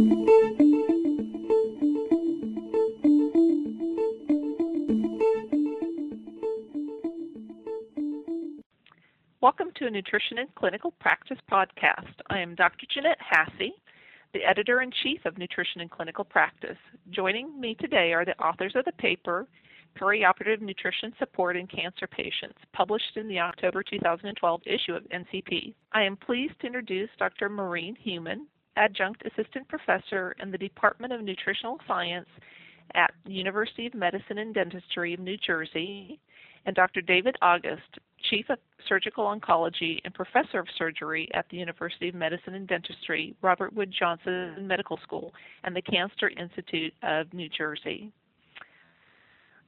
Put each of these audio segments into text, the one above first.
Welcome to a Nutrition and Clinical Practice podcast. I am Dr. Jeanette Hasse, the editor in chief of Nutrition and Clinical Practice. Joining me today are the authors of the paper Perioperative Nutrition Support in Cancer Patients, published in the October 2012 issue of NCP. I am pleased to introduce Dr. Maureen Huhmann, Adjunct Assistant Professor in the Department of Nutritional Science at University of Medicine and Dentistry of New Jersey, and Dr. David August, Chief of Surgical Oncology and Professor of Surgery at the University of Medicine and Dentistry, Robert Wood Johnson Medical School, and the Cancer Institute of New Jersey.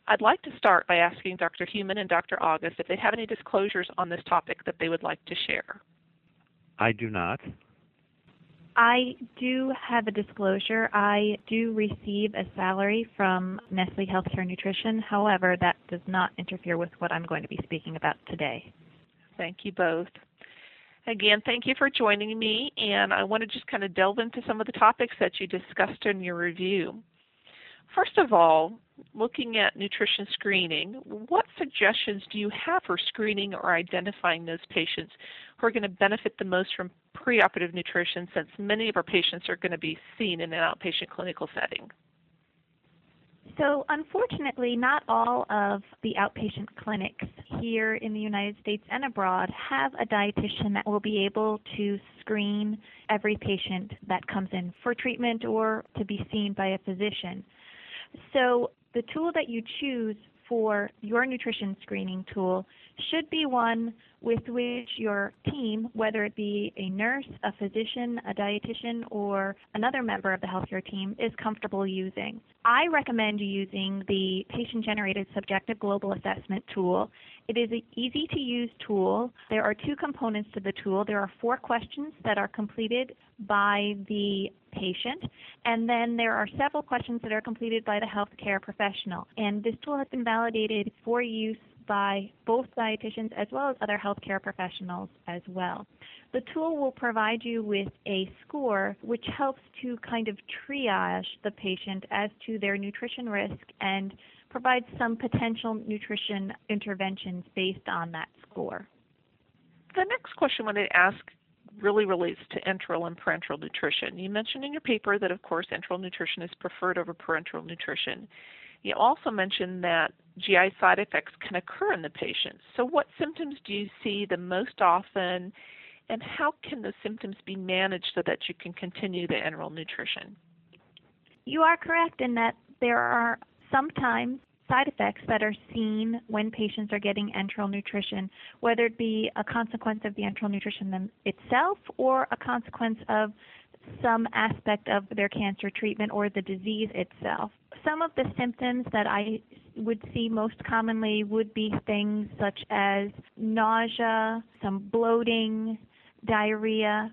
I'd like to start by asking Dr. Huhmann and Dr. August if they have any disclosures on this topic that they would like to share. I do not. I do have a disclosure. I do receive a salary from Nestle Healthcare Nutrition. However, that does not interfere with what I'm going to be speaking about today. Thank you both. Again, thank you for joining me, and I want to just kind of delve into some of the topics that you discussed in your review. First of all, looking at nutrition screening, what suggestions do you have for screening or identifying those patients who are going to benefit the most from preoperative nutrition since many of our patients are going to be seen in an outpatient clinical setting? So, unfortunately, not all of the outpatient clinics here in the United States and abroad have a dietitian that will be able to screen every patient that comes in for treatment or to be seen by a physician. So, the tool that you choose for your nutrition screening tool should be one with which your team, whether it be a nurse, a physician, a dietitian, or another member of the healthcare team, is comfortable using. I recommend using the patient generated subjective global assessment tool. It is an easy to use tool. There are two components to the tool. There are four questions that are completed by the patient, and then there are several questions that are completed by the healthcare professional. And this tool has been validated for use by both dietitians as well as other healthcare professionals as well. The tool will provide you with a score which helps to kind of triage the patient as to their nutrition risk and provide some potential nutrition interventions based on that score. The next question I want to ask really relates to enteral and parenteral nutrition. You mentioned in your paper that, of course, enteral nutrition is preferred over parenteral nutrition. You also mentioned that GI side effects can occur in the patient. So, what symptoms do you see the most often, and how can those symptoms be managed so that you can continue the enteral nutrition? You are correct in that there are sometimes side effects that are seen when patients are getting enteral nutrition, whether it be a consequence of the enteral nutrition itself or a consequence of some aspect of their cancer treatment or the disease itself. Some of the symptoms that I would see most commonly would be things such as nausea, some bloating, diarrhea,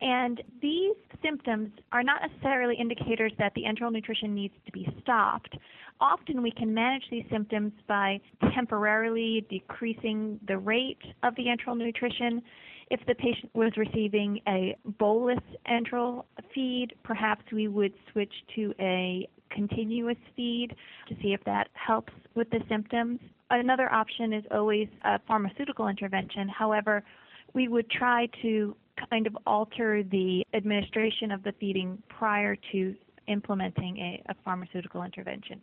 and these symptoms are not necessarily indicators that the enteral nutrition needs to be stopped. Often we can manage these symptoms by temporarily decreasing the rate of the enteral nutrition. If the patient was receiving a bolus enteral feed, perhaps we would switch to a continuous feed to see if that helps with the symptoms. Another option is always a pharmaceutical intervention. However, we would try to kind of alter the administration of the feeding prior to implementing a, a, pharmaceutical intervention.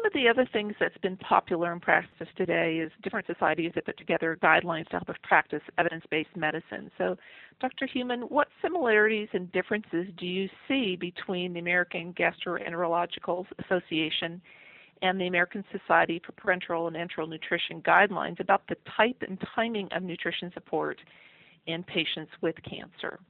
One of the other things that's been popular in practice today is different societies that put together guidelines to help us practice evidence based medicine. So, Dr. Huhmann, what similarities and differences do you see between the American Gastroenterological Association and the American Society for Parenteral and Enteral Nutrition guidelines about the type and timing of nutrition support in patients with cancer?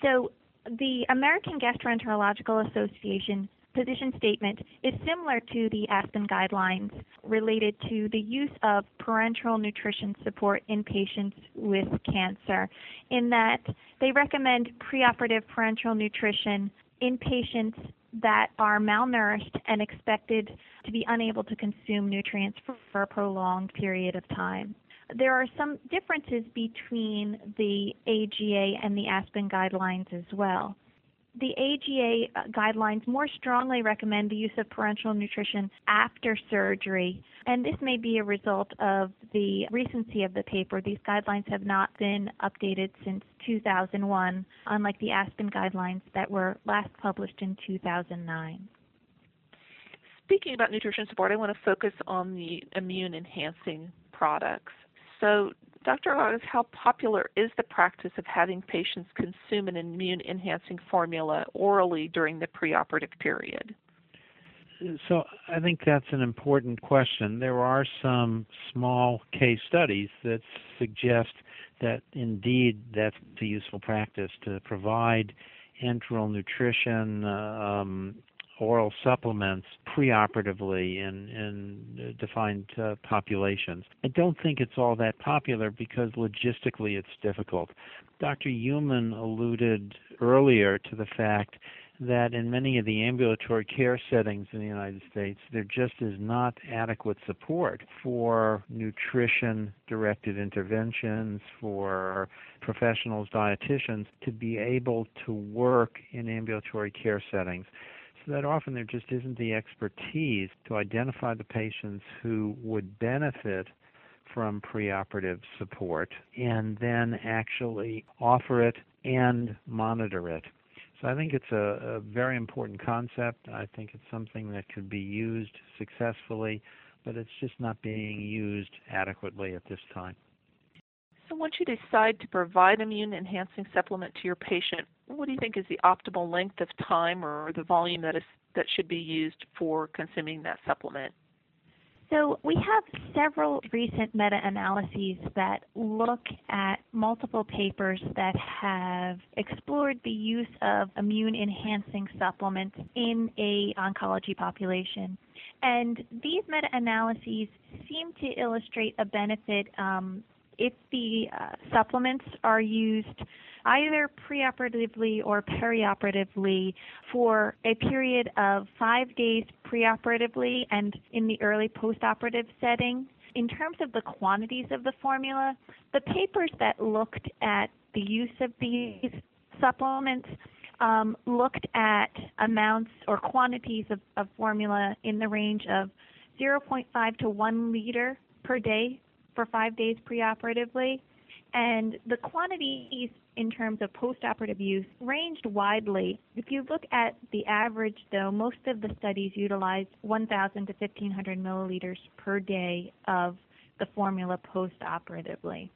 So, the American Gastroenterological Association position statement is similar to the Aspen guidelines related to the use of parenteral nutrition support in patients with cancer, in that they recommend preoperative parenteral nutrition in patients that are malnourished and expected to be unable to consume nutrients for, for a prolonged period of time. There are some differences between the AGA and the ASPEN guidelines as well the AGA uh, guidelines more strongly recommend the use of parenteral nutrition after surgery, and this may be a result of the recency of the paper. These guidelines have not been updated since 2001, unlike the ASPEN guidelines that were last published in 2009. Speaking about nutrition support, I want to focus on the immune enhancing products. So, Dr. August, how popular is the practice of having patients consume an immune enhancing formula orally during the preoperative period? So I think that's an important question. There are some small case studies that suggest that indeed that's a useful practice to provide enteral nutrition um, oral supplements preoperatively in, in defined uh, populations. I don't think it's all that popular because logistically it's difficult. Dr. Huhmann alluded earlier to the fact that in many of the ambulatory care settings in the United States, there just is not adequate support for nutrition directed interventions, for professionals, dietitians to be able to work in ambulatory care settings that often there just isn't the expertise to identify the patients who would benefit from preoperative support and then actually offer it and monitor it. So I think it's a, a, very important concept. I think it's something that could be used successfully, but it's just not being used adequately at this time. So once you decide to provide immune enhancing supplement to your patient, what do you think is the optimal length of time or the volume that is that should be used for consuming that supplement? So we have several recent meta-analyses that look at multiple papers that have explored the use of immune enhancing supplements in a oncology population. And these meta-analyses seem to illustrate a benefit um, if the uh, supplements are used either preoperatively or perioperatively for a period of five days preoperatively and in the early postoperative setting. In terms of the quantities of the formula, the papers that looked at the use of these supplements um, looked at amounts or quantities of, of formula in the range of 0.5 to 1 liter per day for five days preoperatively. And the quantities in terms of postoperative use ranged widely. If you look at the average, though, most of the studies utilized 1,000 to 1,500 milliliters per day of the formula postoperatively.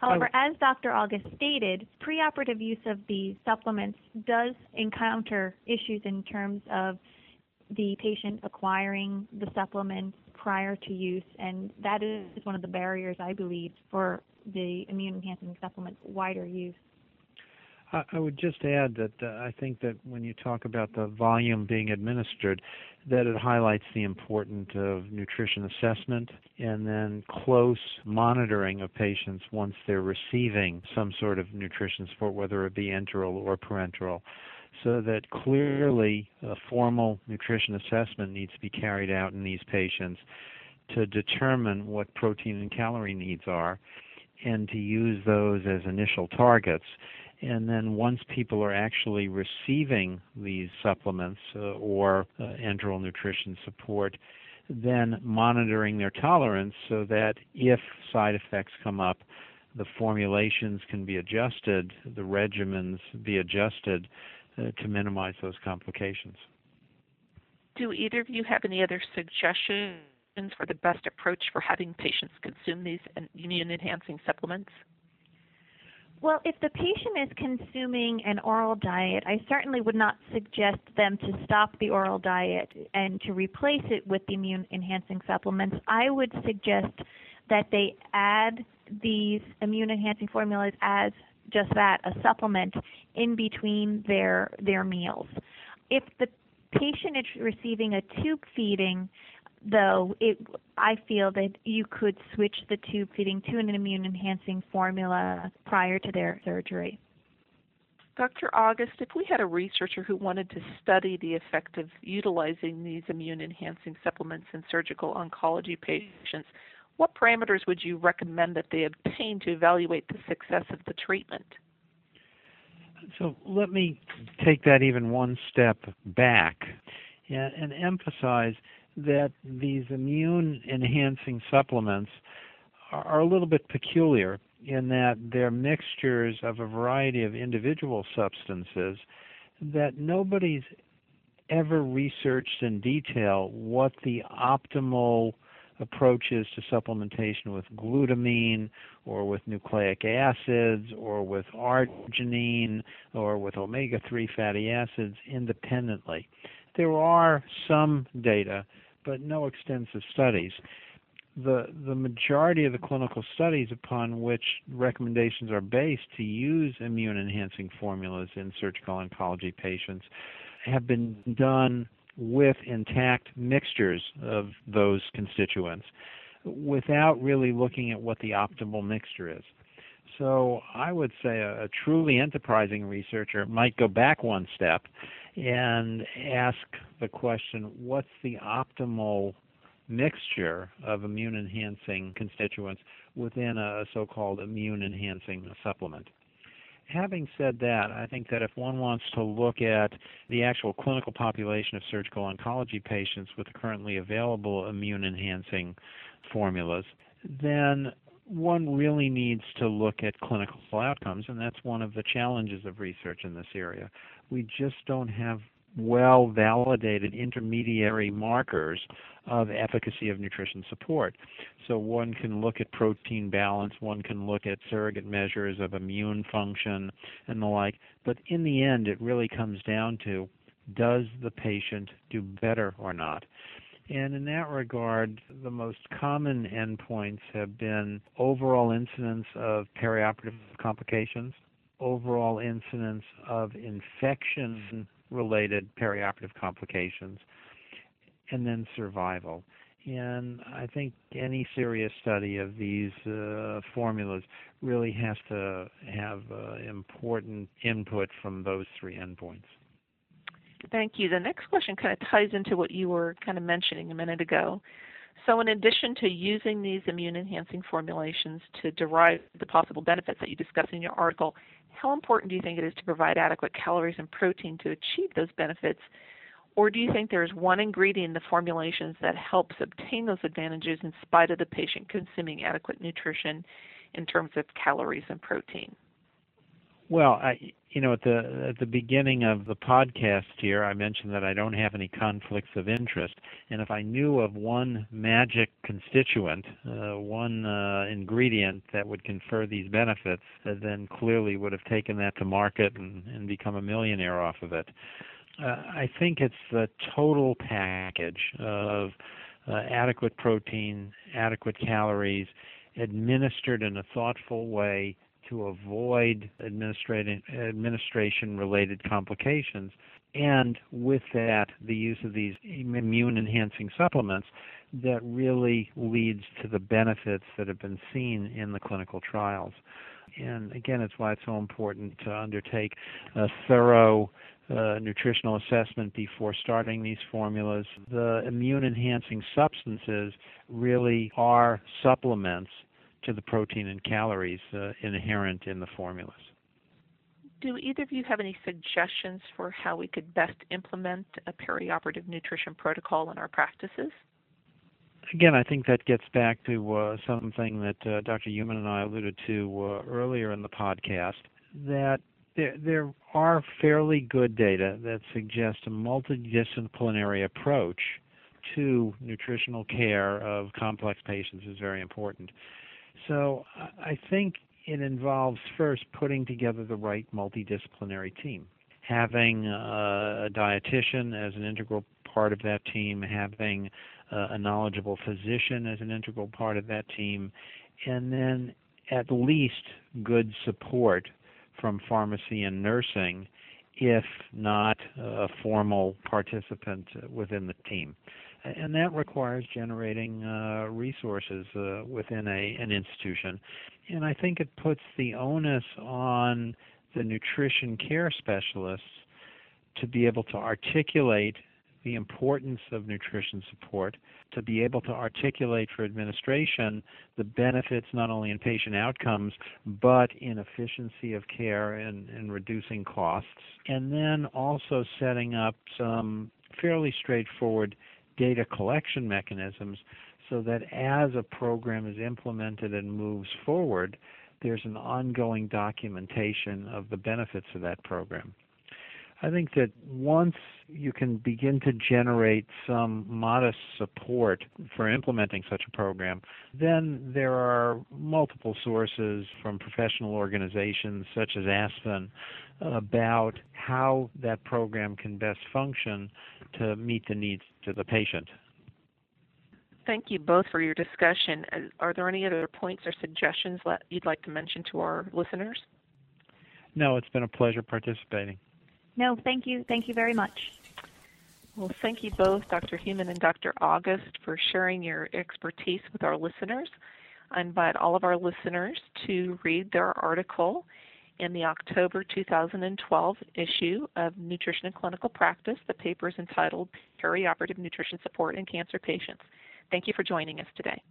However, oh. as Dr. August stated, preoperative use of these supplements does encounter issues in terms of the patient acquiring the supplements prior to use, and that is one of the barriers, I believe, for the immune enhancing supplement wider use. I would just add that uh, I think that when you talk about the volume being administered, that it highlights the importance of nutrition assessment and then close monitoring of patients once they're receiving some sort of nutrition support, whether it be enteral or parenteral so that clearly a formal nutrition assessment needs to be carried out in these patients to determine what protein and calorie needs are and to use those as initial targets. And then once people are actually receiving these supplements uh, or uh, enteral nutrition support, then monitoring their tolerance so that if side effects come up, the formulations can be adjusted, the regimens be adjusted Uh, to minimize those complications. Do either of you have any other suggestions for the best approach for having patients consume these immune enhancing supplements? Well, if the patient is consuming an oral diet, I certainly would not suggest them to stop the oral diet and to replace it with the immune enhancing supplements. I would suggest that they add these immune enhancing formulas as just that, a supplement in between their their meals. If the patient is receiving a tube feeding, though, it, I feel that you could switch the tube feeding to an immune enhancing formula prior to their surgery. Dr. August, if we had a researcher who wanted to study the effect of utilizing these immune enhancing supplements in surgical oncology patients, what parameters would you recommend that they obtain to evaluate the success of the treatment? So let me take that even one step back and, and emphasize that these immune enhancing supplements are, are a little bit peculiar in that they're mixtures of a variety of individual substances that nobody's ever researched in detail what the optimal approaches to supplementation with glutamine or with nucleic acids or with arginine or with omega 3 fatty acids independently. There are some data, but no extensive studies. The, the majority of the clinical studies upon which recommendations are based to use immune enhancing formulas in surgical oncology patients have been done with intact mixtures of those constituents without really looking at what the optimal mixture is. So I would say a, a, truly enterprising researcher might go back one step and ask the question what's the optimal mixture of immune enhancing constituents within a so called immune enhancing supplement? Having said that, I think that if one wants to look at the actual clinical population of surgical oncology patients with the currently available immune enhancing formulas, then one really needs to look at clinical outcomes, and that's one of the challenges of research in this area. We just don't have well validated intermediary markers of efficacy of nutrition support. So one can look at protein balance, one can look at surrogate measures of immune function and the like, but in the end it really comes down to does the patient do better or not? And in that regard, the most common endpoints have been overall incidence of perioperative complications, overall incidence of infection related perioperative complications, and then survival. And I think any serious study of these uh, formulas really has to have uh, important input from those three endpoints. Thank you. The next question kind of ties into what you were kind of mentioning a minute ago. So, in addition to using these immune enhancing formulations to derive the possible benefits that you discuss in your article, how important do you think it is to provide adequate calories and protein to achieve those benefits? Or do you think there's one ingredient in the formulations that helps obtain those advantages in spite of the patient consuming adequate nutrition in terms of calories and protein? Well, I, you know, at the at the beginning of the podcast here, I mentioned that I don't have any conflicts of interest, and if I knew of one magic constituent, uh, one uh, ingredient that would confer these benefits, uh, then clearly would have taken that to market and, and become a millionaire off of it. Uh, I think it's the total package of uh, adequate protein, adequate calories, administered in a thoughtful way to avoid administration related complications. And with that, the use of these immune enhancing supplements that really leads to the benefits that have been seen in the clinical trials. And again, it's why it's so important to undertake a thorough uh, nutritional assessment before starting these formulas. The immune enhancing substances really are supplements to the protein and calories uh, inherent in the formulas. Do either of you have any suggestions for how we could best implement a perioperative nutrition protocol in our practices? Again, I think that gets back to uh, something that uh, Dr. Huhmann and I alluded to uh, earlier in the podcast that there, there are fairly good data that suggest a multidisciplinary approach to nutritional care of complex patients is very important. So I think it involves first putting together the right multidisciplinary team, having uh, a dietitian as an integral part of that team, having uh, a knowledgeable physician as an integral part of that team, and then at least good support from pharmacy and nursing, if not a formal participant within the team and that requires generating uh, resources uh, within a, an institution. And I think it puts the onus on the nutrition care specialists to be able to articulate the importance of nutrition support, to be able to articulate for administration the benefits not only in patient outcomes but in efficiency of care and, and reducing costs, and then also setting up some fairly straightforward data collection mechanisms so that as a program is implemented and moves forward, there's an ongoing documentation of the benefits of that program. I think that once you can begin to generate some modest support for implementing such a program, then there are multiple sources from professional organizations such as ASPEN about how that program can best function to meet the needs of the patient. Thank you both for your discussion. Are there any other points or suggestions that you'd like to mention to our listeners? No, it's been a pleasure participating. No, thank you. Thank you very much. Well, thank you both, Dr. Huhmann and Dr. August, for sharing your expertise with our listeners. I invite all of our listeners to read their article in the October 2012 issue of Nutrition and Clinical Practice. The paper is entitled Perioperative Nutrition Support in Cancer Patients. Thank you for joining us today.